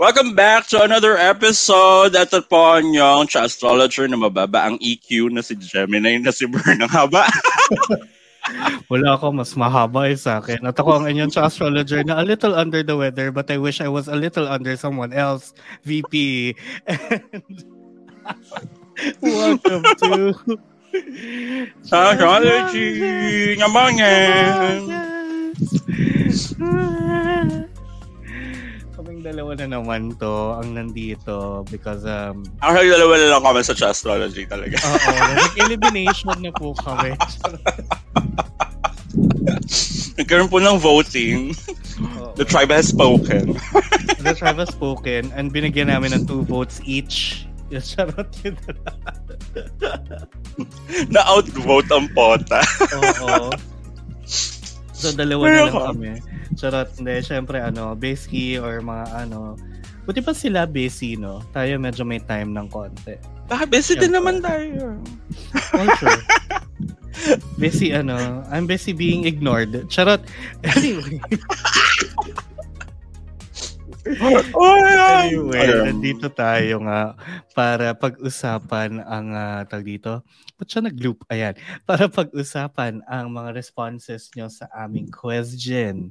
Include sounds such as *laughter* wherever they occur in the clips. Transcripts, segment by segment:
Welcome back to another episode. Ito po yung astrologer na mababa ang EQ na si Gemini na si Bern. Ang haba. *laughs* Wala ako, mas mahaba eh sa akin. At ako ang inyong astrologer na a little under the weather but I wish I was a little under someone else. VP. And *laughs* welcome to *laughs* Astrology naman yan. Kaming dalawa na naman to ang nandito because um Actually, dalawa na lang kami sa astrology talaga. oo, nag-elimination na po kami. Nagkaroon po ng voting. Oo. The tribe has spoken. *laughs* The tribe has spoken and binigyan namin ng two votes each. Yes, charot yun. Na-outvote ang pota. *laughs* Oo. So, dalawa Pero na lang ako- kami. Charot. Hindi, syempre, ano, Beski or mga ano. Buti pa sila busy, no? Tayo medyo may time ng konti. Baka busy din Siyempre. naman tayo. Culture. busy, ano, I'm busy being ignored. Charot. *laughs* Anyway, oh, anyway, okay. nandito tayo nga para pag-usapan ang ah, uh, tag dito. Ba't siya nag-loop? Ayan. Para pag-usapan ang mga responses nyo sa aming question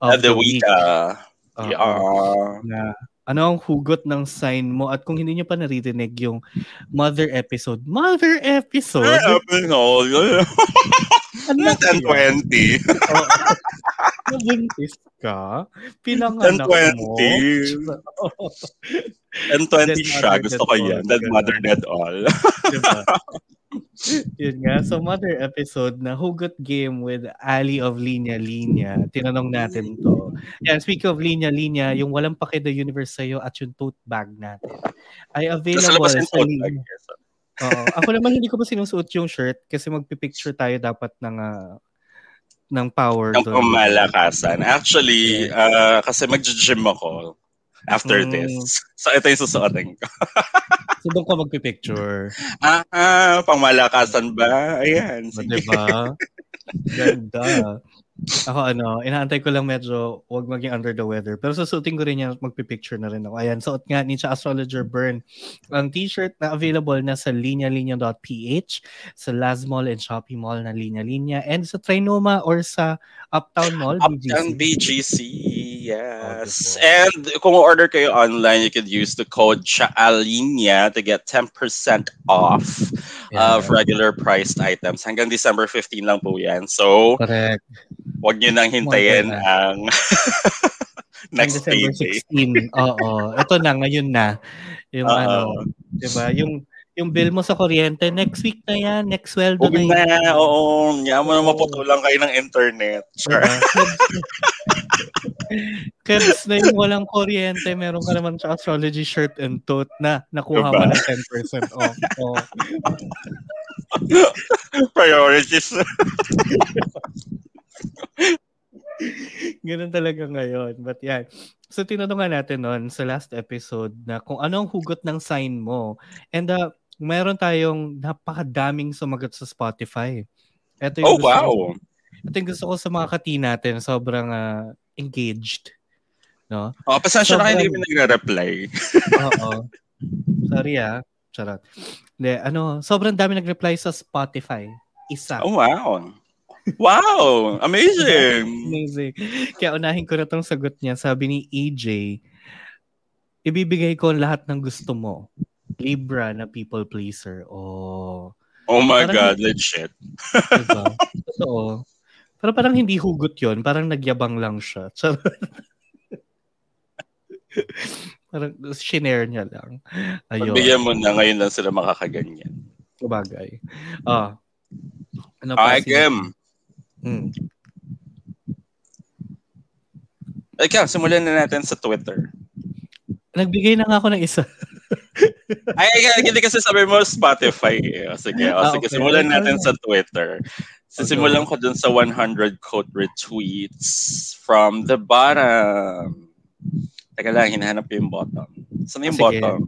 of the, the week. week. Uh, uh, yeah. Na, ano ang hugot ng sign mo at kung hindi nyo pa naririnig yung mother episode, mother episode! Mother *laughs* episode! 120. oh, nabuntis ka? Pinanganak 120. mo? 120. 120 siya. Gusto ko yan. Dead mother, dead all. *laughs* diba? Yun nga. So, mother episode na Hugot Game with Ali of Linya Linya. Tinanong natin to. Yan, speak of Linya Linya, yung walang pake the universe sa'yo at yung tote bag natin ay available sa, sa Linya. Oo. Ako naman hindi ko pa sinusuot yung shirt kasi magpipicture tayo dapat ng ah, ng power Ang doon. pamalakasan. Actually, Yes. uh, kasi mag-gym ako after Mm. this. So, ito yung susuotin ko. *laughs* So doon ka magpipicture. Ah, ah, pangmalakasan ba? Ayan. O, Sige. diba? *laughs* Ganda. Ako ano, inaantay ko lang medyo wag maging under the weather. Pero susutin ko rin yan, magpipicture na rin ako. Ayan, suot nga ni Astrologer Burn. Ang t-shirt na available na sa linyalinya.ph, sa Laz Mall and Shopee Mall na Linya Linya, and sa Trinoma or sa Uptown Mall, Uptown BGC. BGC, yes. Oh, And kung order kayo online, you could use the code CHAALINYA to get 10% off Yeah. of regular priced items. Hanggang December 15 lang po yan. So, Correct. Wag nyo nang hintayin na. *laughs* ang next December payday. 16. Oo. Ito na, ngayon na. Yung Oo. ano, di ba? Yung, yung bill mo sa kuryente, next week na yan, next sweldo Huwag na yan. na, oo. Yaman na Oo. maputulan kayo ng internet. Sure. *laughs* Kebs na yung walang kuryente, meron ka naman sa astrology shirt and tote na nakuha mo Diba? ng 10% off. Oh. *laughs* Priorities. *laughs* Ganun talaga ngayon. But yan. So tinanong nga natin noon sa last episode na kung ano ang hugot ng sign mo. And uh, meron tayong napakadaming sumagot sa Spotify. Ito yung Oh, gusto wow. Ko, ito yung gusto ko sa mga kati natin. Sobrang ah, engaged. No? Oh, pasensya na kayo, hindi kami nagre-reply. *laughs* Oo. Sorry ah. Charot. Hindi, ano, sobrang dami nag-reply sa Spotify. Isa. Oh, wow. Wow! Amazing! *laughs* Amazing. Kaya unahin ko na tong sagot niya. Sabi ni EJ, ibibigay ko lahat ng gusto mo. Libra na people pleaser. Oh. Oh my Parang- God, legit. Diba? Totoo. Pero parang hindi hugot yon Parang nagyabang lang siya. *laughs* Parang shinare niya lang. Ayun. Pagbigyan mo na, ngayon lang sila makakaganyan. Bagay. Ah. Ano pa? Okay, Sige. Hmm. Ikaw, simulan na natin sa Twitter. Nagbigay na nga ako ng isa. *laughs* Ay, ay, hindi kasi sabi mo Spotify. O, sige, o, Ah, sige, okay. simulan natin sa Twitter. Sisimulan Okay. ko dun sa 100 quote retweets from the bottom. Teka lang, hinahanap ko yung bottom. Saan yung Ah, sige. bottom?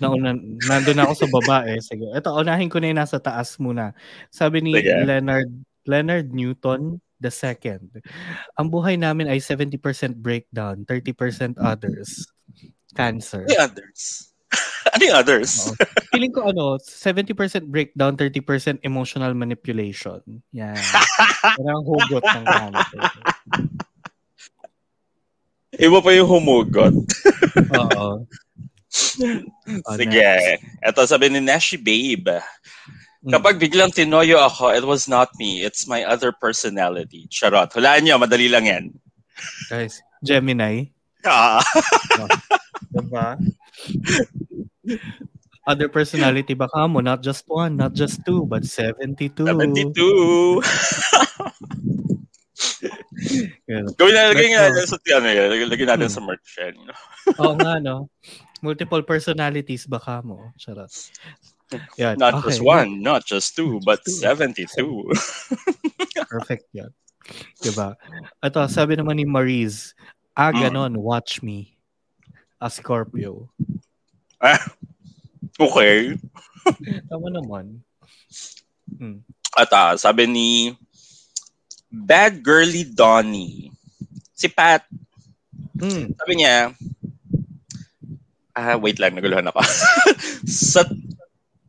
Nauna, nandun ako sa baba eh. Sige. Ito, unahin ko na yung nasa taas muna. Sabi ni Sige. Leonard Leonard Newton the second. Ang buhay namin ay 70% breakdown, 30% others. Cancer. Ano yung others? *laughs* ano yung others? Oo. Feeling ko ano, 70% breakdown, 30% emotional manipulation. Yan. *laughs* Yan ang hugot ng cancer. Iba pa yung humugot. *laughs* Oo. Oh, Sige. Ito sabi ni Nashi Babe. Mm. Kapag biglang tinoyo ako, it was not me. It's my other personality. Charot. Hulaan nyo, madali lang yan. Guys, Gemini. Ah. *laughs* Diba? Other personality baka mo, not just one, not just two, but 72. 72. Yan. Gawin na, lagay nga sa ano. Lagay- Lagay natin Hmm. sa merch. Oo nga, no? Multiple personalities baka mo. Charot. Yan. Not okay. just one, not just two, but Two. 72. *laughs* Perfect yan. Diba? Ito, sabi naman ni Maurice, ah, Mm. ganon, watch me. A Scorpio. okay. *laughs* Tama naman. Hmm. At ah, sabi ni Bad Girly Donnie. Si Pat, Hmm. sabi niya, ah, wait lang, naguluhan ako. *laughs* sa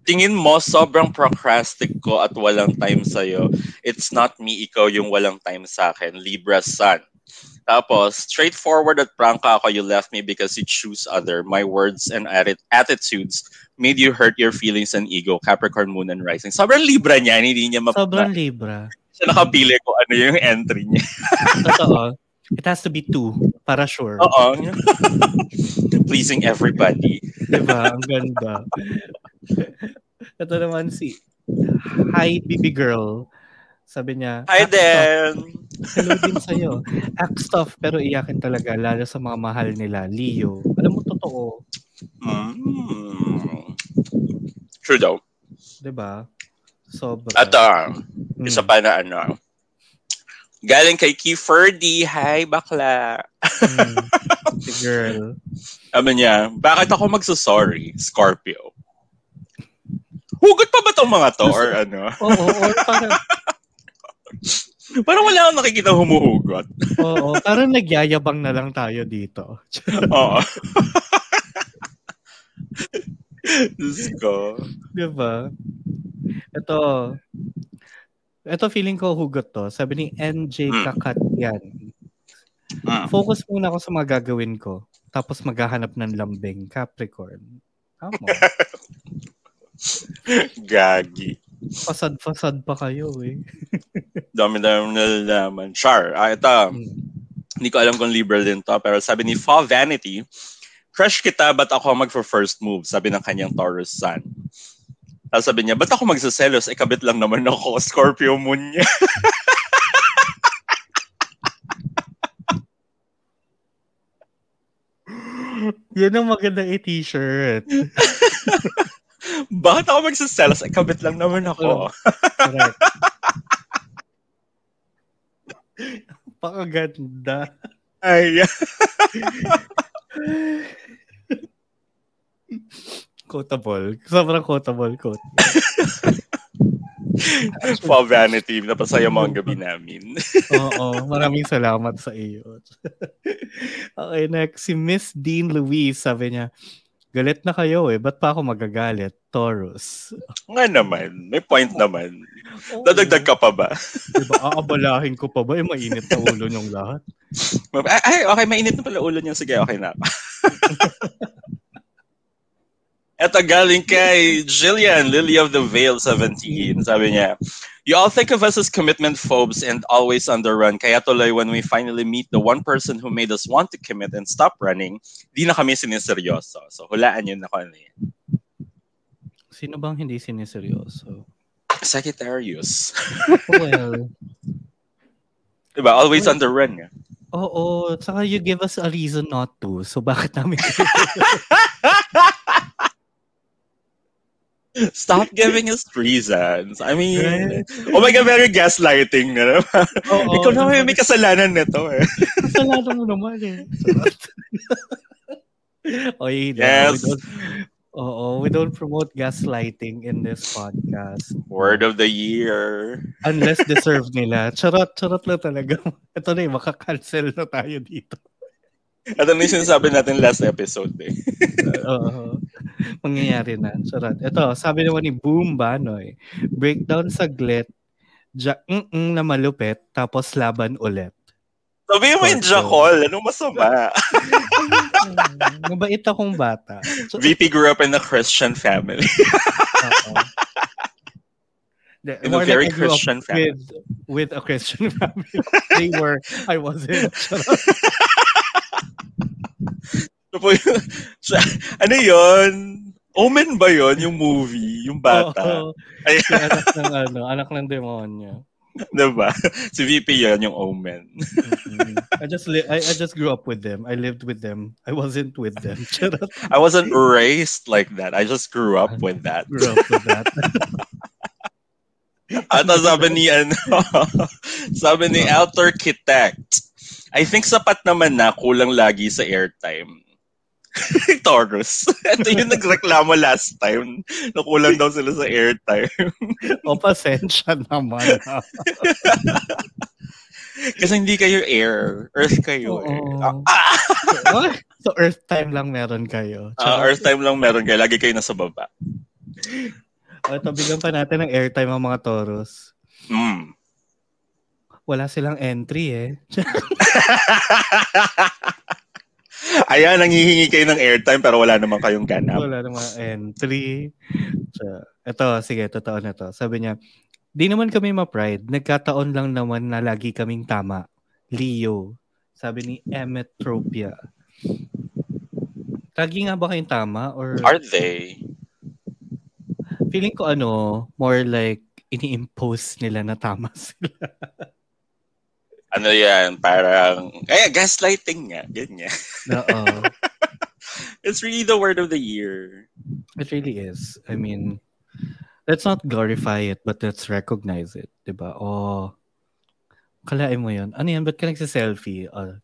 tingin mo, sobrang procrastic ko at walang time sa'yo. It's not me, ikaw yung walang time sa akin. Libra Sun. Tapos, straightforward at prangka ako, you left me because you choose other. My words and atti- attitudes made you hurt your feelings and ego. Capricorn, Moon, and Rising. Sobrang Libra niya, hindi niya map- Sobrang Libra. siya nakapili ko ano yung entry niya. *laughs* Totoo. It has to be two, para sure. Oo. *laughs* Pleasing everybody. Diba? Ang ganda. *laughs* Ito naman si Hi, baby girl. Sabi niya, Hi "Act then! tough." Hello din sa'yo. Act tough, pero iyakin talaga, lalo sa mga mahal nila. Leo. Alam mo, totoo. Mm. True daw. Diba? Sobra. At ah, Mm. isa pa na ano. Galing kay Kiefer D. Hi, bakla. Mm. *laughs* Girl. Sabi niya, bakit ako magsasorry? Scorpio. Hugot pa ba tong mga to? Or ano? *laughs* Oo, or parang, *laughs* Parang wala akong nakikita humuhugot. *laughs* oo, parang nagyayabang na lang tayo dito. Oo. Diyos ko. Diba? Ito, ito feeling ko hugot to. Sabi ni NJ Hmm. Kakatyan. Mm. Focus muna ako sa mga gagawin ko. Tapos maghahanap ng lambing. Capricorn. Tama. Gagi. Fasad-fasad pa kayo eh. *laughs* Dami-dami nalalaman. Char, ah, ito. Hmm. Hindi ko alam kung liberal din to, pero sabi ni Fa Vanity, crush kita, ba't ako mag-first move? Sabi ng kanyang Taurus Sun. Tapos sabi niya, ba't ako magsaselos? Ikabit lang naman ako, *laughs* Scorpio moon niya. *laughs* Yan ang maganda i-t-shirt. Bakit ako magsaselos? Ikabit lang naman ako. Correct. *laughs* Pakaganda. Ay, Quotable. Sobrang quotable quote. *laughs* Fa Vanity, napasaya mo ang gabi namin. *laughs* Oo, maraming salamat sa iyo. okay, next. Si Miss Dean Louise, sabi niya, galit na kayo eh. Ba't pa ako magagalit? Taurus. Nga naman, may point naman. Oo. Dadagdag ka pa ba? Diba, aabalahin ko pa ba? Eh, mainit na ulo niyong lahat. Ay, ay, okay, mainit na pala ulo niya. Sige, okay na. *laughs* Eto galing kay Jillian, Lily of the Veil 17. Sabi niya, You all think of us as commitment phobes and always on the run. Kaya tuloy when we finally meet the one person who made us want to commit and stop running, di na kami siniseryoso. So hulaan yun na kung ano yan. Sino bang hindi siniseryoso? Sagittarius. *laughs* Well, diba? Always on the run. nga. oo. Tsaka you give us a reason not to. So bakit namin *laughs* Stop giving us reasons. I mean, Right? oh my God, very gaslighting na naman. Ikaw na may kasalanan nito eh. Kasalanan mo naman eh. *laughs* Oy, Yes. oo, we don't promote gaslighting in this podcast. Word of the year. Unless *laughs* deserve nila. Charot, charot lang talaga. *laughs* Ito na eh, makakancel na tayo dito. At ano yung sinasabi natin last episode eh. Oo. Mangyayari na. Charot. Ito, sabi naman ni Boom Banoy. Breakdown saglit. Ja, mm na malupit. Tapos laban ulit. Sabi mo yung Jackal. Anong masama? *laughs* Mabait akong bata. So, VP grew up in a Christian family. The, in a very like Christian family. With, with a Christian *laughs* family. they were, I wasn't. *laughs* *laughs* ano yon? Omen ba yon yung movie, yung bata? Oh, Ay, si anak ng ano, anak ng demonyo. *laughs* diba? Si VP yan yung Omen. I just li- I, I just grew up with them. I lived with them. I wasn't with them. *laughs* I wasn't raised like that. I just grew up with that. Grew up with that. At sabi ni ano, sabi ni Outer Architect, I think sapat naman na kulang lagi sa airtime. *laughs* Taurus. *laughs* Ito yung nagreklamo last time. Nakulang daw sila sa airtime. *laughs* o, pasensya naman. Kasi hindi kayo air. Earth kayo. Eh. Ah. so, Earth time lang meron kayo. Uh, Earth time lang meron kayo. Lagi kayo nasa baba. O, ito, bigyan pa natin ng airtime ang mga Taurus. Mm. Wala silang entry eh. Ayan, nangihingi kayo ng airtime pero wala naman kayong ganap. Wala naman entry. So, ito, sige, totoo na to. Sabi niya, di naman kami ma-pride. Nagkataon lang naman na lagi kaming tama. Leo. Sabi ni Emetropia. Lagi nga ba kayong tama? Or... Are they? Feeling ko ano, more like ini-impose nila na tama *laughs* sila ano yan, parang, ay, gaslighting nga, ganyan. Oo. *laughs* it's really the word of the year. It really is. I mean, let's not glorify it, but let's recognize it. Diba? Oh, kalain mo yun. Ano yan? Ba't ka nagsiselfie? Oh.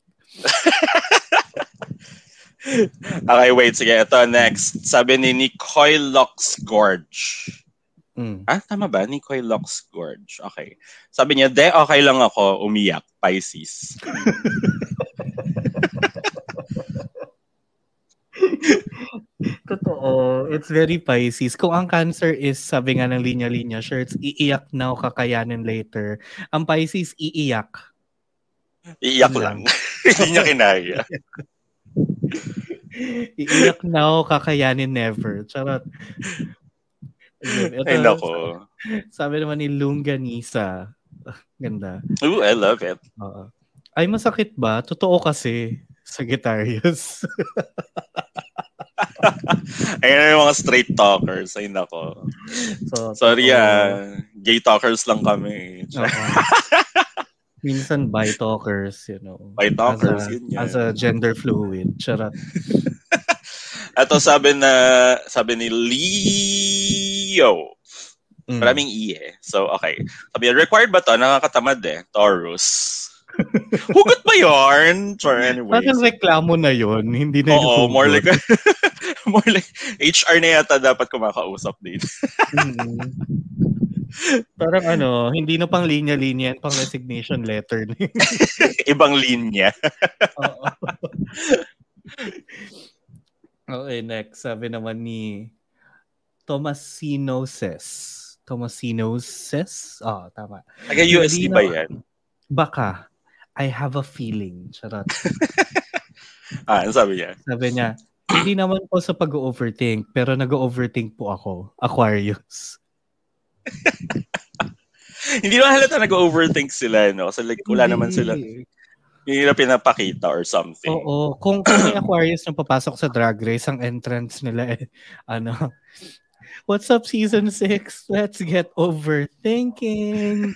*laughs* okay, wait. Sige, ito next. Sabi ni Nicole Gorge. Mm. Ah, tama ba? Nicole Lux Gorge. Okay. Sabi niya, de, okay lang ako, umiyak, Pisces. *laughs* Totoo. It's very Pisces. Kung ang Cancer is, sabi nga ng linya-linya shirts, iiyak now, kakayanin later. Ang Pisces, iiyak. Iiyak lang. Hindi *laughs* niya kinaya. *laughs* iiyak now, kakayanin never. Charot. Ito, Ay, nako. Sabi naman ni Lunganisa. *laughs* Ganda. Ooh, I love it. Uh, ay, masakit ba? Totoo kasi. Sagittarius. *laughs* *laughs* Ayun yung mga straight talkers. Ay, nako. So, Sorry ah. Gay talkers lang kami. Minsan bi talkers, you know. Bi talkers, as a, yun yan. As a gender fluid. Charot. Ato sabi na sabi ni Leo. Mm. Maraming E eh. So, okay. Sabi required ba to? Nakakatamad eh. Taurus. *laughs* Hugot ba yarn? For anyways. Parang reklamo na yon Hindi na Oo, more like, *laughs* more like, HR na yata dapat kumakausap din. mm. Parang ano, hindi na pang linya-linya, pang resignation letter. *laughs* Ibang linya. Oo. Okay, next. Sabi naman ni Tomasino says. Tomasino says? Oh, tama. Taga-USD ba yan? Baka. I have a feeling. Charot. *laughs* ah, ano sabi niya? Sabi niya, hindi naman po sa pag-overthink, pero nag-overthink po ako. Aquarius. *laughs* hindi naman halata nag-overthink sila, no? Kasi like, wala naman sila hindi na pinapakita or something. Oo. Kung, kung may Aquarius na papasok sa drag race, ang entrance nila eh, ano, What's up, season 6? Let's get overthinking. *laughs*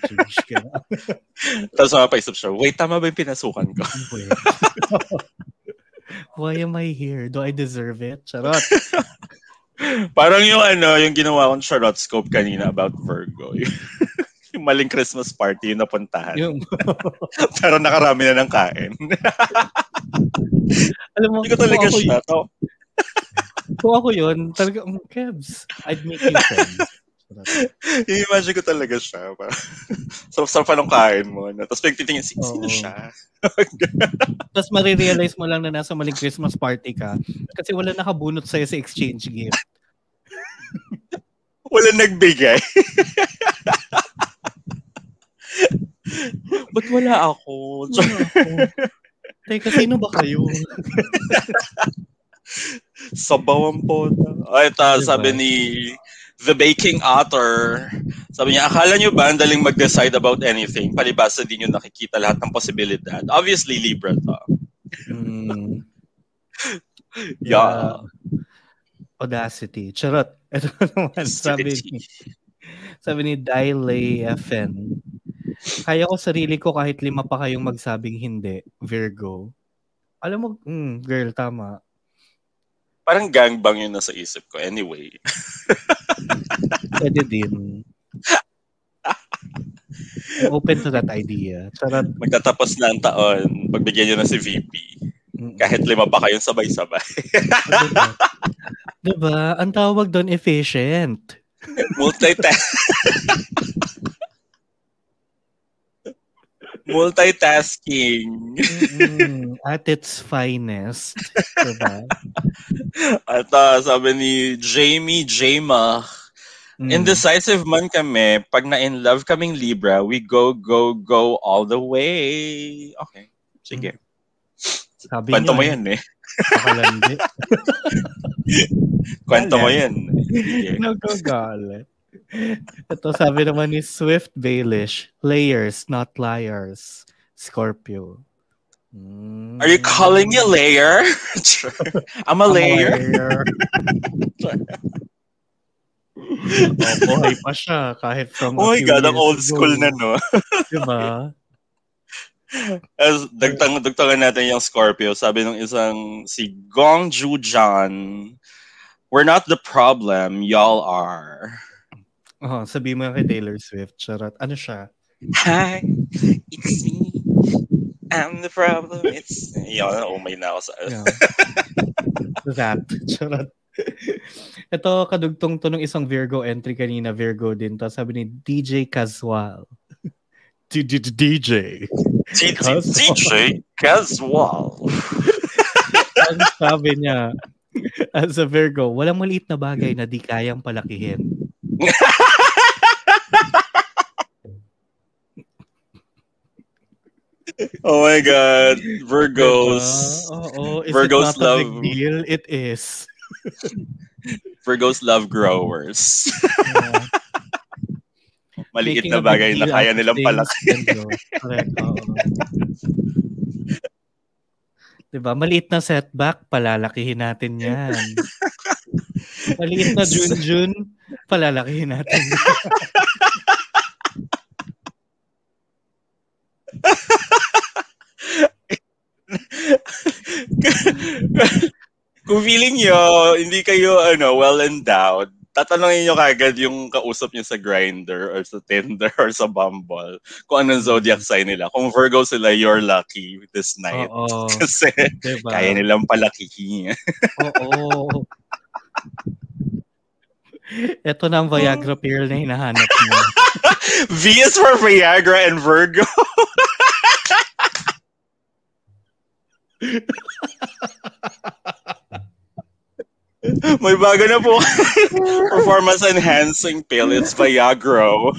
Tapos mapaisip siya, wait, tama ba yung pinasukan ko? *laughs* Why am I here? Do I deserve it? Charot. *laughs* Parang yung ano, yung ginawa kong charot scope kanina about Virgo yung maling Christmas party yung napuntahan. Yung... Pero nakarami na ng kain. Alam mo, Hindi ko talaga siya. To. Kung ako yun, talaga, um, Kebs, I'd make you friends. I-imagine ko talaga siya. *laughs* Sarap-sarap pa nung kain mo. No? Tapos pagtitingin, sino Oo. siya? *laughs* Tapos marirealize mo lang na nasa maling Christmas party ka kasi wala nakabunot sa'yo sa exchange gift. *laughs* wala nagbigay. Ba't wala ako? Wala ako. Teka, sino ba kayo? Sabawan po. Ay, ito, diba? sabi ni The Baking Author. Sabi niya, akala niyo ba ang daling mag-decide about anything? Palibasa din yung nakikita lahat ng posibilidad. Obviously, Libra to. Mm. *laughs* yeah. Audacity. Charot. *laughs* Ito naman, sabi ni, sabi ni Diley FN. Kaya ko sarili ko kahit lima pa kayong magsabing hindi, Virgo. Alam mo, mm, girl, tama. Parang gangbang yun nasa isip ko. Anyway. *laughs* Pwede din. I'm open to that idea. Charot. Magtatapos na ang taon, pagbigyan nyo na si VP. Kahit lima pa kayong sabay-sabay. diba? *laughs* diba? Ang tawag doon efficient. Multitask. *laughs* Multitasking. mm At its finest. diba? At uh, sabi ni Jamie Jama, mm. indecisive man kami, pag na-in love kaming Libra, we go, go, go all the way. Okay. Sige. Sabi Kwento mo yan eh. Pakalandi. *laughs* Kwento mo yan. Nagkagalit. Ito sabi naman ni Swift Baelish, layers, not liars. Scorpio. Mm. Are you calling me a layer? *laughs* I'm a I'm layer. A layer. *laughs* oh, buhay pa siya kahit from Oh my God, ang old ago. school na, no? *laughs* diba? As dagtang dagtangan natin yung Scorpio, sabi ng isang si Gong Ju Jan, we're not the problem, y'all are. Oh, sabi mo kay Taylor Swift, charot. Ano siya? Hi, it's me. I'm the problem. It's... Yan, oh my na ako sa... Yeah. *laughs* That. Charot. Ito, kadugtong to ng isang Virgo entry kanina. Virgo din to. Sabi ni DJ Casual. DJ. DJ Casual. Ang sabi niya, as a Virgo, walang maliit na bagay na di kayang palakihin. *laughs* oh my god, Virgos. Uh, oh, Is Virgos it not love. A big deal? It is. *laughs* Virgos love growers. *laughs* Yeah. Maliit na bagay na kaya nilang palaki. Correct. Oh. diba? Maliit na setback, palalakihin natin yan. Maliit na Junjun, palalakihin natin. *laughs* Kung feeling nyo, hindi kayo ano, well endowed, tatanungin nyo kagad yung kausap nyo sa Grinder or sa Tinder or sa Bumble kung anong zodiac sign nila. Kung Virgo sila, you're lucky this night. Oo. *laughs* Kasi diba? kaya nilang palakihin. Oo. Ito na ang Viagra pill na hinahanap mo. *laughs* v is for Viagra and Virgo. *laughs* May bago na po. *laughs* Performance enhancing pill. It's Viagra. *laughs*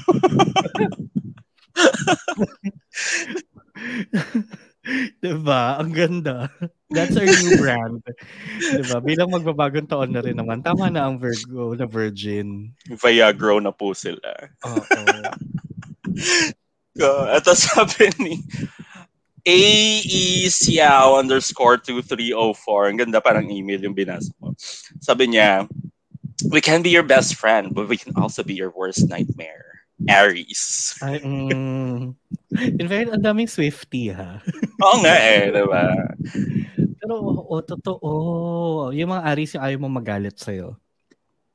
diba? Ang ganda. That's our new brand. diba? Bilang magbabagong taon na rin naman, tama na ang Virgo na Virgin. Viagra na po sila. Oo. *laughs* ito sabi ni AE Xiao underscore 2304. Ang ganda parang email yung binasa mo. Sabi niya, we can be your best friend, but we can also be your worst nightmare. Aries. Ay, mm, in fact, ang daming Swifty, ha? *laughs* Oo nga eh, diba? Pero, o, oh, totoo. Yung mga Aries yung ayaw mo magalit sa'yo.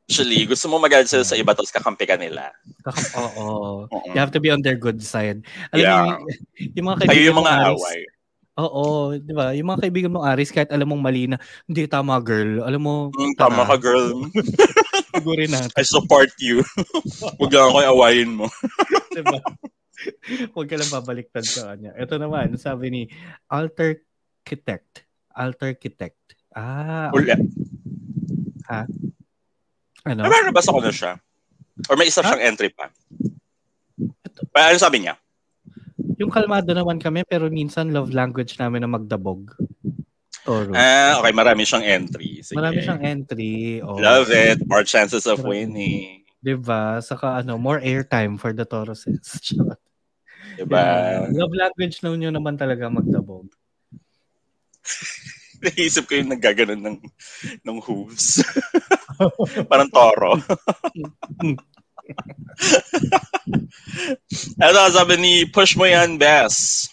Actually, gusto mo magalit sila sa iba tapos kakampi ka nila. *laughs* Oo. Uh-uh. You have to be on their good side. Alam yeah. mo, yung, *laughs* yung mga kaibigan Ay, yung mga Aris, away. Oo, di ba? Yung mga kaibigan mong Aris, kahit alam mong mali na, hindi, tama girl. Alam mo, mm, tama ka girl. *laughs* Sigurin natin. I support you. Huwag lang ako awayin mo. diba? Huwag ka lang babaliktad sa kanya. Ito naman, sabi ni Alter Architect. Alter Architect. Ah. Wala. Ha? Ano? Ba nabasa ko na siya? Or may isa Ha? siyang entry pa? Pa, ano sabi niya? Yung kalmado naman kami, pero minsan love language namin na magdabog. Toro. Ah, okay, marami siyang entry. Sige. Marami siyang entry. Oh. Love it. More chances of Marami. winning. Diba? Saka ano, more airtime for the Tauruses. *laughs* Diba? Love language na nyo naman talaga magdabog. *laughs* Naisip ko yung naggaganon ng, ng hooves. *laughs* Parang toro. *laughs* Ito, sabi ni Push Mo Yan, Bess.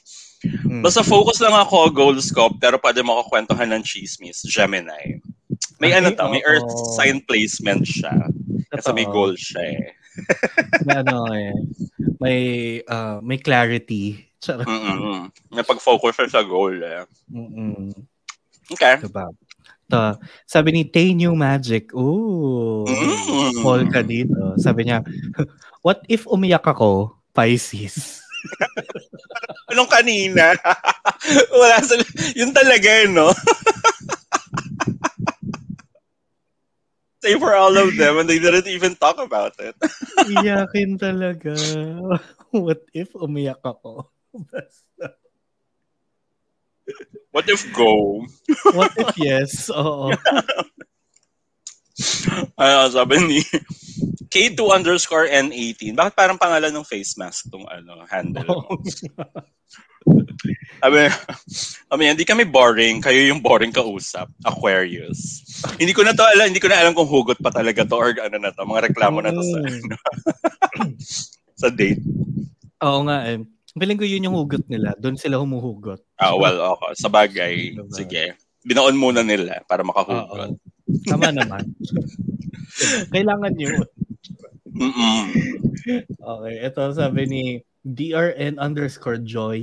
Hmm. Basta focus lang ako, gold scope, pero pwede mo kakwentuhan ng chismis, Gemini. May Ay, ano to, may earth sign placement siya. Kasi may goal siya eh. May ano eh. May, ah, may clarity. Charot. Mm-mm. May pag-focus siya sa goal eh. Mm-mm. Okay. Diba? To, sabi ni Tay New Magic, ooh, Mm. Paul ka dito. Sabi niya, *laughs* what if umiyak ako, Pisces? *laughs* Anong kanina? *laughs* Wala sa... Yun talaga eh, no? Say for all of them and they didn't even talk about it. Iyakin talaga. What if umiyak ako? Basta. What if go? What if yes? Oo. *laughs* Ano, sabi ni K2 underscore N18. Bakit parang pangalan ng face mask tong ano, handle mo? Sabi, sabi niya, hindi kami boring, kayo yung boring kausap. Aquarius. hindi ko na to alam, hindi ko na alam kung hugot pa talaga to or ano na to, mga reklamo na to sa, Mm. ano, *laughs* sa date. Oo nga eh. Feeling ko yun yung hugot nila. Doon sila humuhugot. Ah, well, okay. Sa bagay, *laughs* Diba? sige. Binaon muna nila para makahugot. Tama naman. Kailangan yun. Mm-mm. Okay, ito sabi ni DRN underscore Joy.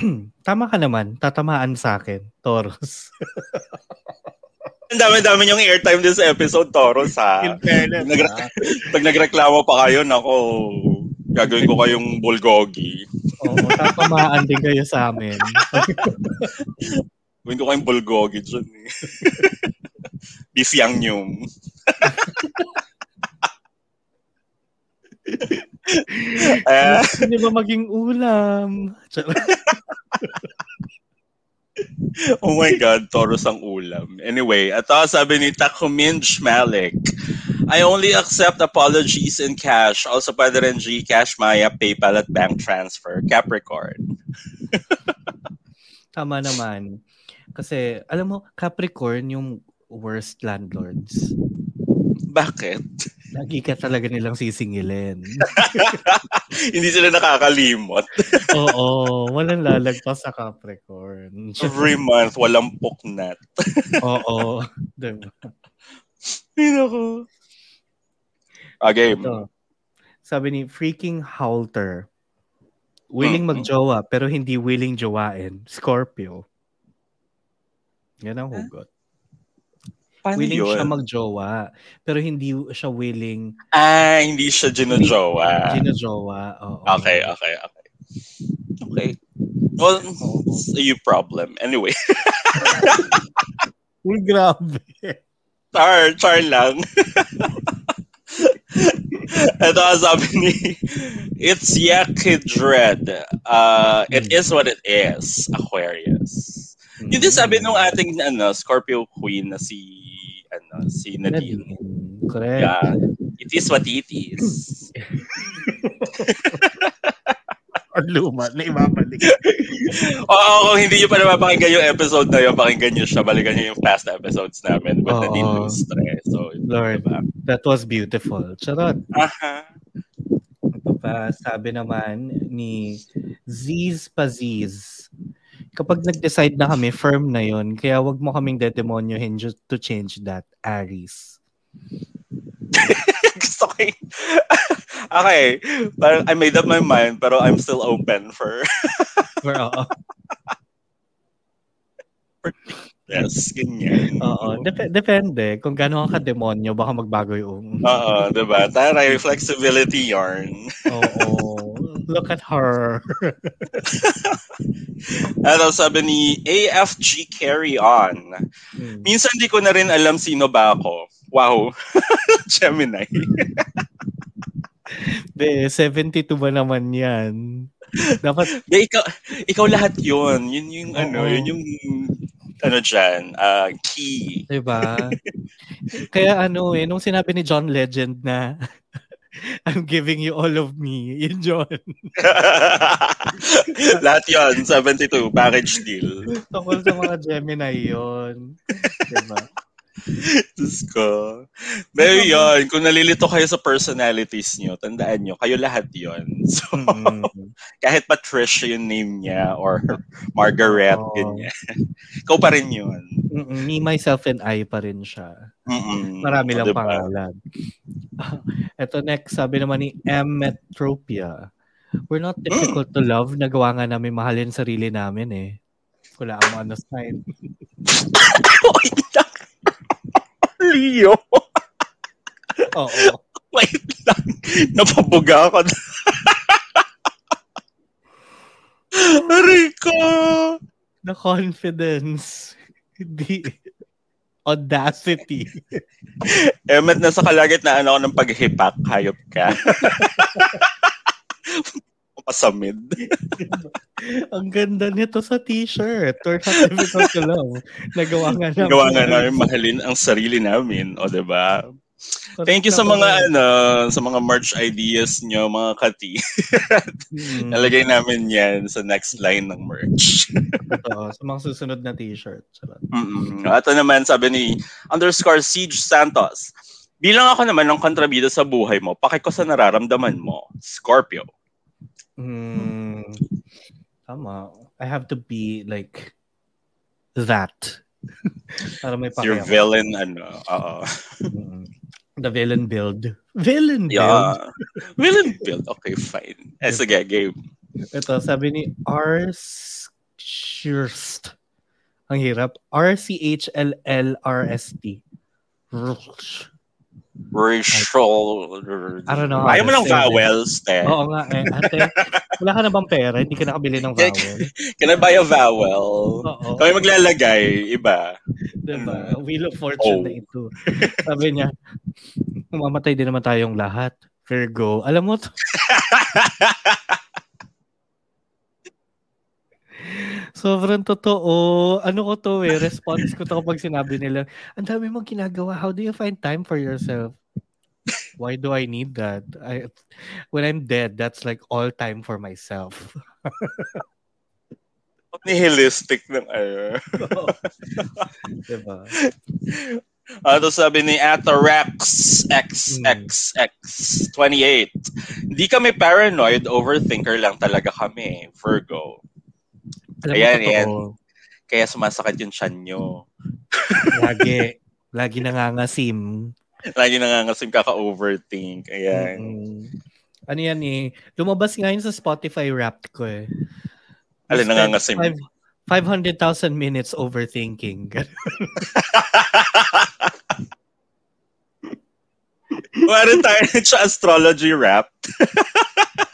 *clears throat* Tama ka naman. Tatamaan sa akin. Taurus. *laughs* Ang dami-dami yung airtime din sa episode, Toros, ha? In fairness, Nagra- ah. Pag nagreklamo pa kayo, nako, gagawin ko kayong bulgogi. Oo, tatamaan din kayo sa amin. Gawin ko kayong bulgogi dyan, eh. Beef yang yung. *laughs* Eh, Hindi ba maging ulam? oh my God, Taurus ang ulam. Anyway, ito sabi ni Takuminj Malik. I only accept apologies in cash. Also pwede rin Gcash, Maya, PayPal at bank transfer. Capricorn. *laughs* Tama naman. Kasi, alam mo, Capricorn yung worst landlords. Bakit? Lagi ka talaga nilang sisingilin. *laughs* Hindi sila nakakalimot. *laughs* Oo, walang lalagpas sa Capricorn. Every month, walang puknat. Oo. Diba? Ay, nako. Okay. Ito. Sabi ni freaking Halter. Willing Mm. magjowa pero hindi willing jowain. Scorpio. Yan ang hugot. Paano willing yun? siya magjowa pero hindi siya willing Ah, hindi siya ginojowa. ginajowa. Oo. Okay, okay, okay. Okay. Well, it's a you problem. Anyway, *laughs* Uy, grabe. char, char lang. *laughs* Ito sabi ni It's Yaki Dread. Uh, it Hmm. what it is, Aquarius. Yun din sabi nung ating ano, Scorpio Queen na si ano, si Nadine. Nadine. Correct. Yeah. It is what it is. *laughs* *laughs* Ang luma na ibabalik. *laughs* Oo, kung hindi nyo pa napapakinggan yung episode na yun, pakinggan nyo siya, balikan nyo yung past episodes namin with Oo. Nadine Lustre. So, Lord, diba? that was beautiful. Charot. Aha. Ito pa, sabi naman ni Ziz Paziz. Kapag nag-decide na kami, firm na yon Kaya wag mo kaming dedemonyohin just to change that, Aries. *laughs* Gusto ko yung... *laughs* okay. Parang I made up my mind, pero I'm still open for... *laughs* Or, oo. Yes, ganyan. Oo, dep- depende. Kung gano'n ka demonyo, baka magbago yung... *laughs* Oo, diba? Taray, flexibility yarn. Oo. Look at her. *laughs* Ano sabi ni AFG Carry On. Hmm. Minsan di ko na rin alam sino ba ako. Wow. Gemini. De, 72 ba naman yan? Dapat, De, ikaw, ikaw lahat yun. Yun yung ano, Oo. yun yung ano dyan, ah, key. di ba? *laughs* Kaya ano eh, nung sinabi ni John Legend na *laughs* I'm giving you all of me, yun John. *laughs* lahat yun, 72, package deal. Tungkol sa mga Gemini yun. Diba? *laughs* Diyos ko. Pero yun, kung nalilito kayo sa personalities nyo, tandaan nyo, kayo lahat yun. *laughs* So, Mm-mm. kahit Patricia yung name niya or *laughs* Margaret, Oo. ganyan. Ikaw pa rin yun. Mm-mm. Me, myself, and I pa rin siya. Mm-mm. Marami lang Diba? pangalan. Ito next, sabi naman ni M. Metropia. We're not difficult to love. Nagawa nga namin mahalin sarili namin eh. Wala ang ano sign. Leo. Oo. *laughs* Wait lang. Napabuga ako. *laughs* Rico. The confidence. Hindi. Audacity. *laughs* Emet, nasa kalagitnaan ako ng paghipak. Hayop ka. Pasamid. *laughs* Ang ganda nito sa t-shirt. We're not difficult to love. Nagawa nga namin. Gawa nga namin mahalin ang sarili namin. O, diba? Correct Thank you sa mga ano, sa mga merch ideas nyo, mga kati. Mm, *laughs* Nalagay namin yan sa next line ng merch. totoo. Sa mga susunod na t-shirt. Mm-mm. Ito naman, sabi ni underscore Siege Santos. Bilang ako naman ng kontrabida sa buhay mo, paki ko sa nararamdaman mo. Scorpio. Mm, tama. I have to be like that. *laughs* Para may Your villain, ano. Oo. Mm. The villain build. Villain build. Yeah. villain build. Okay, fine. Eh, sige, game. Ito, sabi ni Ars Schurst. Ang hirap. R-C-H-L-L-R-S-T. Rulsch. Racial. I don't know. Ayaw mo ng vowels, te. Oo nga eh. Ate, wala ka na bang pera? Hindi ka nakabili ng vowel. Can I buy a vowel? Oo. Kami maglalagay, iba. Diba? Wheel of Fortune Oh. na ito. Sabi niya, mamamatay din naman tayong lahat. Virgo. Alam mo, to, *laughs* sobrang totoo. Ano ko to eh, response ko to kapag sinabi nila, ang dami mong ginagawa. How do you find time for yourself? Why do I need that? I, when I'm dead, that's like all time for myself. *laughs* Nihilistic ng ano. *laughs* diba? Ano sabi ni Atarax XXX28. Hindi kami paranoid, overthinker lang talaga kami. Virgo. Alam Ayan, mo, ayan. Kaya sumasakit yung tiyan nyo. Lagi. Lagi nangangasim. Lagi nangangasim kaka-overthink. Ayan. Mm. Ano yan eh. Lumabas nga yun sa Spotify Wrapped ko eh. Alin, nangangasim? five- 500,000 minutes overthinking. *laughs* Meron tayo sa astrology rap. *laughs*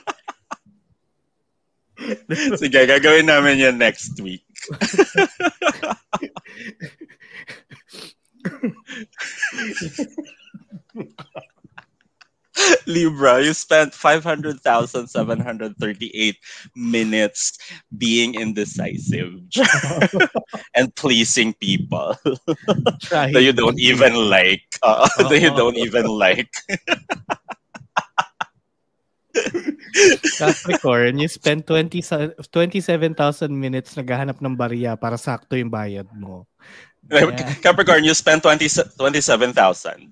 *laughs* Sige, gagawin namin yan next week. *laughs* Libra, you spent 500,738 minutes being indecisive *laughs* and pleasing people that you don't even like. Uh, that you don't even like. Capricorn, you spend 20, sa- 27,000 minutes naghahanap ng barya para sakto yung bayad mo. Yeah. Capricorn, you spent 20, 27,000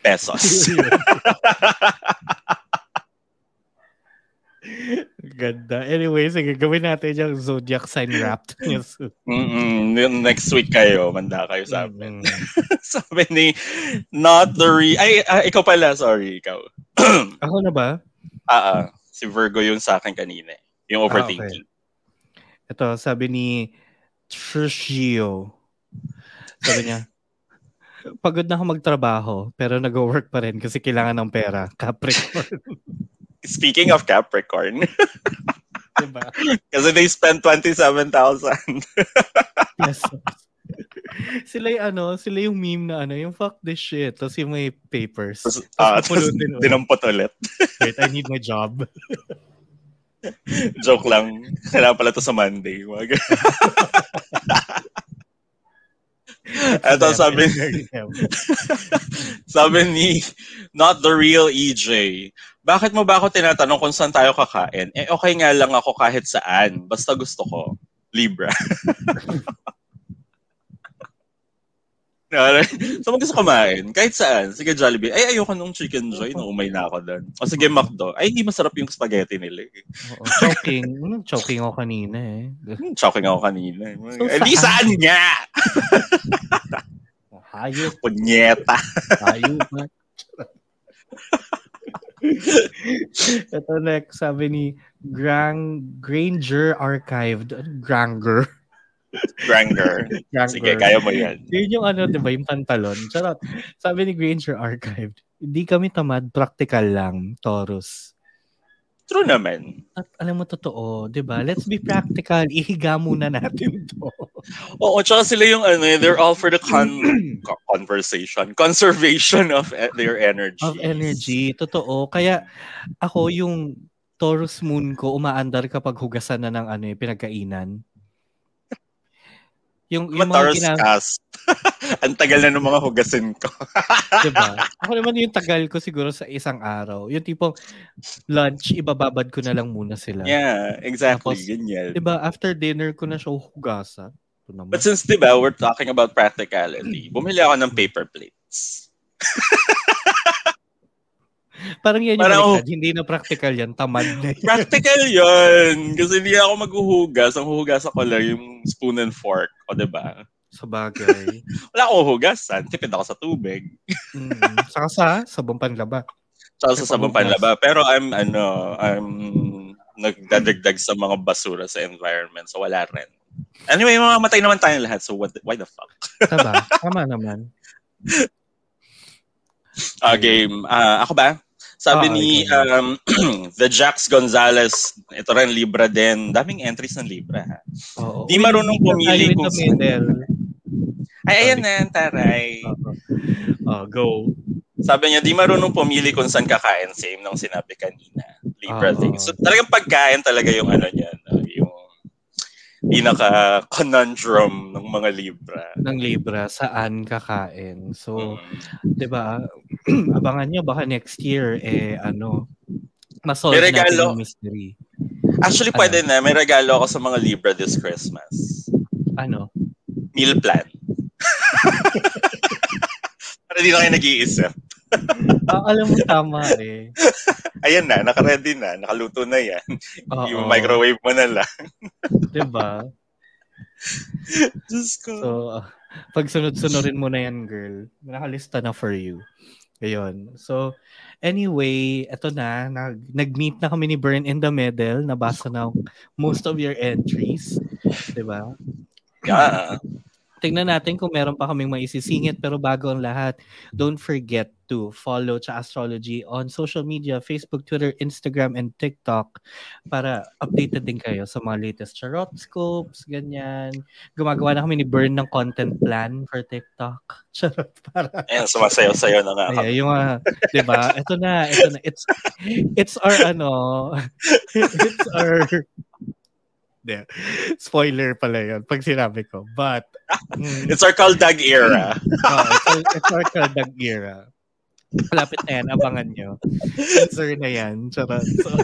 pesos. *laughs* Ganda. Anyway, sige, gawin natin yung zodiac sign wrapped. Yes. *laughs* Mm-mm. Next week kayo, manda kayo sa amin. *laughs* Sabi ni Not the re... Ay, ah, ikaw pala, sorry, ikaw. *clears throat* Ako na ba? Ah, ah, si Virgo yung sa akin kanina. eh. Yung overthinking. Ito, sabi ni Trishio. Sabi niya, pagod na ako magtrabaho, pero nag-work pa rin kasi kailangan ng pera. *laughs* Capricorn. Speaking of Capricorn. *laughs* diba? Kasi they spent 27,000. pesos. *laughs* sila yung ano, sila yung meme na ano, yung fuck this shit. Tapos yung may papers. Tapos, uh, pupulutin ulit. dinampot ulit. *laughs* Wait, I need my job. *laughs* Joke lang. Kailangan pala to sa Monday. Ganun. Ito sabi sabi ni not the real EJ. Bakit mo ba ako tinatanong kung saan tayo kakain? Eh okay nga lang ako kahit saan. Basta gusto ko. Libra. So mag gusto kumain, kahit saan. Sige, Jollibee. Ay, ayoko nung chicken joy. No, umay na ako doon. O sige, McDo. Ay, hindi masarap yung spaghetti nila. Eh. Oo, choking. Ano, *laughs* choking ako kanina eh. Hmm, choking ako kanina. Eh. So, eh, di saan nga? *laughs* Hayop. Punyeta. Hayop. *laughs* Ito next, sabi ni Grang, Granger Archived. Granger. Granger. Granger. Sige, kaya mo yan. Yun yung ano, di ba, yung pantalon. Charot. Sabi ni Granger Archived, hindi kami tamad, practical lang, Taurus. True naman. At alam mo, totoo, di ba? Let's be practical. Ihiga muna natin to. Oo, tsaka sila yung ano, they're all for the con- *clears throat* conversation, conservation of e- their energy. Of energy, totoo. Kaya ako yung Taurus moon ko, umaandar kapag hugasan na ng ano, yung pinagkainan. Yung, yung mga Taurus gina- cast. *laughs* Ang tagal na ng mga hugasin ko. *laughs* diba? Ako naman yung tagal ko siguro sa isang araw. Yung tipong lunch, ibababad ko na lang muna sila. yeah, exactly. Tapos, Ganyan. Diba, after dinner ko na siya hugasan. But since, di ba, we're talking about practicality, bumili ako ng paper plates. *laughs* Parang yan yung Parang, baliktad. Hindi na practical yan. Tamad na yan. Practical yun. Kasi hindi ako maghuhugas. Ang huhugas ako lang yung spoon and fork. O, di ba? Sa bagay. *laughs* Wala akong hugasan. Tipid ako sa tubig. mm. Saka sa sabong panlaba. Tsaka sa sabong panlaba. Pero I'm, ano, I'm nagdadagdag sa mga basura sa environment. So, wala rin. Anyway, mamamatay naman tayo lahat. So, what, why the fuck? Tama. Tama naman. *laughs* Ah, game. Ah, ako ba? Sabi Ah, ni um, *clears throat* The Jax Gonzalez, ito rin Libra din. Daming entries ng Libra. Ha? Oo. Di marunong pumili kung middle. Ay, ayan na, taray. Oh, go. Sabi niya, di marunong pumili kung saan kakain. Same nung sinabi kanina. Libra Oo. thing. So talagang pagkain talaga yung ano niya. No? Yung pinaka-conundrum ng mga Libra. Ng Libra, saan kakain. So, Mm. 'di ba? *clears throat* abangan nyo baka next year eh ano, masolve May natin yung mystery. Actually, Ano? pwede na. May regalo ako sa mga Libra this Christmas. Ano? Meal plan. *laughs* Para di na kayo nag-iisip. *laughs* Ah, alam mo tama eh. *laughs* Ayan na, naka-ready na. Nakaluto na yan. Oo. Yung microwave mo na lang. *laughs* 'Di ba? Diyos ko. So, uh, pag sunod-sunurin mo na yan, girl, nakalista na for you. Ayun. So, anyway, eto na, nag, nag-meet na kami ni Burn in the middle, nabasa na most of your entries. 'Di ba? Yeah. *clears throat* Tingnan natin kung meron pa kaming maisisingit, pero bago ang lahat, don't forget to follow Cha Astrology on social media, Facebook, Twitter, Instagram, and TikTok para updated din kayo sa mga latest charot scopes, ganyan. Gumagawa na kami ni Burn ng content plan for TikTok. *laughs* Charot para. Ayan, sumasayaw-sayaw na nga kami. Ay, yung uh, 'di ba? Ito na, ito na. It's it's our ano, *laughs* it's our De, spoiler pala yun pag sinabi ko. But, *laughs* mm, It's our Kaldag era. *laughs* oh, it's, our, it's our Kaldag era. Malapit na yan, abangan nyo. Answer na yan. Charot. So,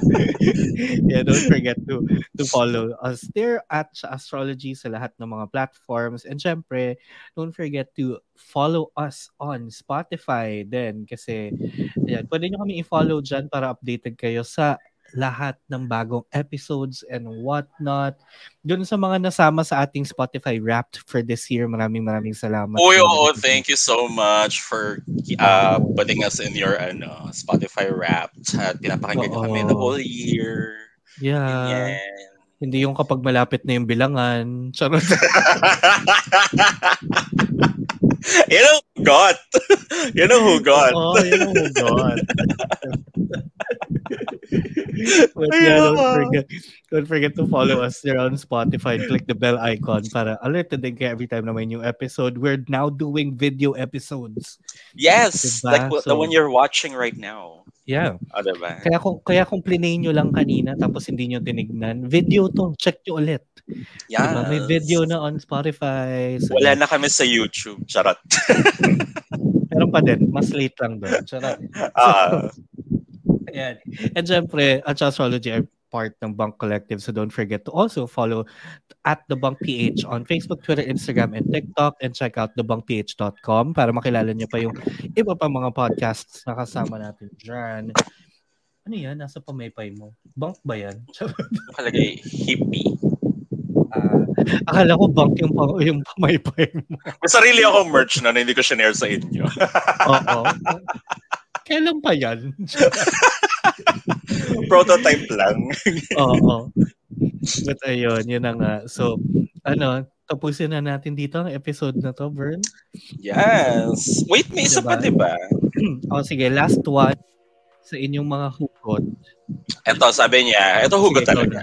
*laughs* yeah, don't forget to to follow us there at Astrology sa lahat ng mga platforms. And syempre, don't forget to follow us on Spotify din kasi ayan, pwede nyo kami i-follow dyan para updated kayo sa lahat ng bagong episodes and whatnot. Doon sa mga nasama sa ating Spotify Wrapped for this year, maraming maraming salamat. Uy, oo, thank you so much for uh, putting us in your ano, Spotify Wrapped. At pinapakinggan niyo Oo. kami the whole year. Yeah. Hindi yung kapag malapit na yung bilangan. Charot. yan ang hugot. yan ang hugot. Oo, oh, yan ang hugot. *laughs* But yeah, don't forget, don't forget to follow us there on Spotify. Click the bell icon para alerted din kayo every time na may new episode. We're now doing video episodes. Yes, Diba? like what- the So- one you're watching right now. Yeah. O, diba? Kaya kung kaya kung plinay nyo lang kanina tapos hindi nyo tinignan, video to, check nyo ulit. Yes. Diba? May video na on Spotify. So, Wala na kami sa YouTube. Charot. *laughs* Meron pa din. Mas late lang doon. Charot. *laughs* Ah, Ayan. And syempre, at Astrology are part ng Bunk Collective. So don't forget to also follow at The Bunk PH on Facebook, Twitter, Instagram, and TikTok. And check out thebunkph.com para makilala niyo pa yung iba pa mga podcasts na kasama natin dyan. Ano yan? Nasa pamaypay mo. Bunk ba yan? *laughs* nakalagay hippie. Ah, akala ko bunk yung, pa- yung pamaypay mo. May sarili akong merch na, na hindi ko share sa inyo. *laughs* Oo. Kailan pa yan? *laughs* Prototype lang. Oo. But ayun, yun na nga. So, ano, tapusin na natin dito ang episode na to, Vern. Yes. Wait, may isa pa, Diba? di ba? o sige, last one sa inyong mga hugot. Ito, sabi niya, ito hugot Sige, talaga.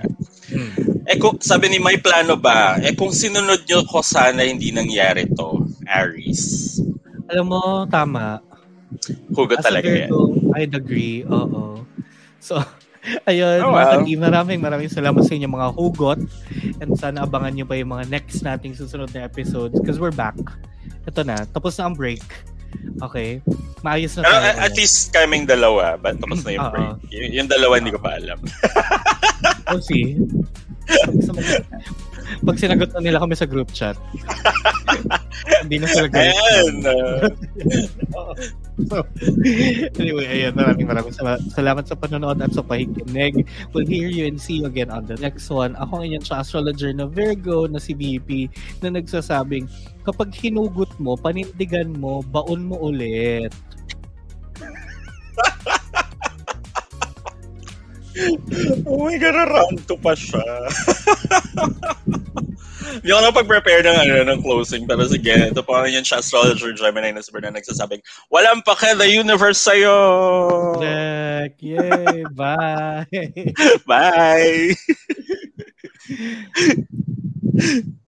Hmm. Eh kung, sabi ni, may plano ba? Eh kung sinunod nyo ko sana hindi nangyari to, Aries. Alam mo, tama. Hugot As talaga yan. I'd agree. Oo. So, *laughs* ayun, Oh, wow. kagi, maraming maraming salamat sa inyong mga hugot. And sana abangan nyo pa yung mga next nating susunod na episodes because we're back. Ito na. Tapos na ang break. Okay? Maayos na Pero tayo. at least kaming dalawa, but tapos na yung break. Y- yung dalawa hindi ko pa alam. *laughs* Oh, see? Pag, sinagot na nila kami sa group chat, *laughs* hindi na sila galit. Ayan. So, *laughs* anyway, ayun, maraming maraming sala- salamat sa panonood at sa pakikinig. We'll hear you and see you again on the next one. Ako ang inyong sa astrologer na Virgo na si VP na nagsasabing, kapag hinugot mo, panindigan mo, baon mo ulit. *laughs* oh my God, round 2 pa siya. Hindi ako napag-prepare ng, ano, ng closing. Pero sige, ito pa yan siya, astrologer Gemini na sabi na nagsasabing, walang pake the universe sa'yo! Jack, yay, *laughs* bye! Bye! *laughs*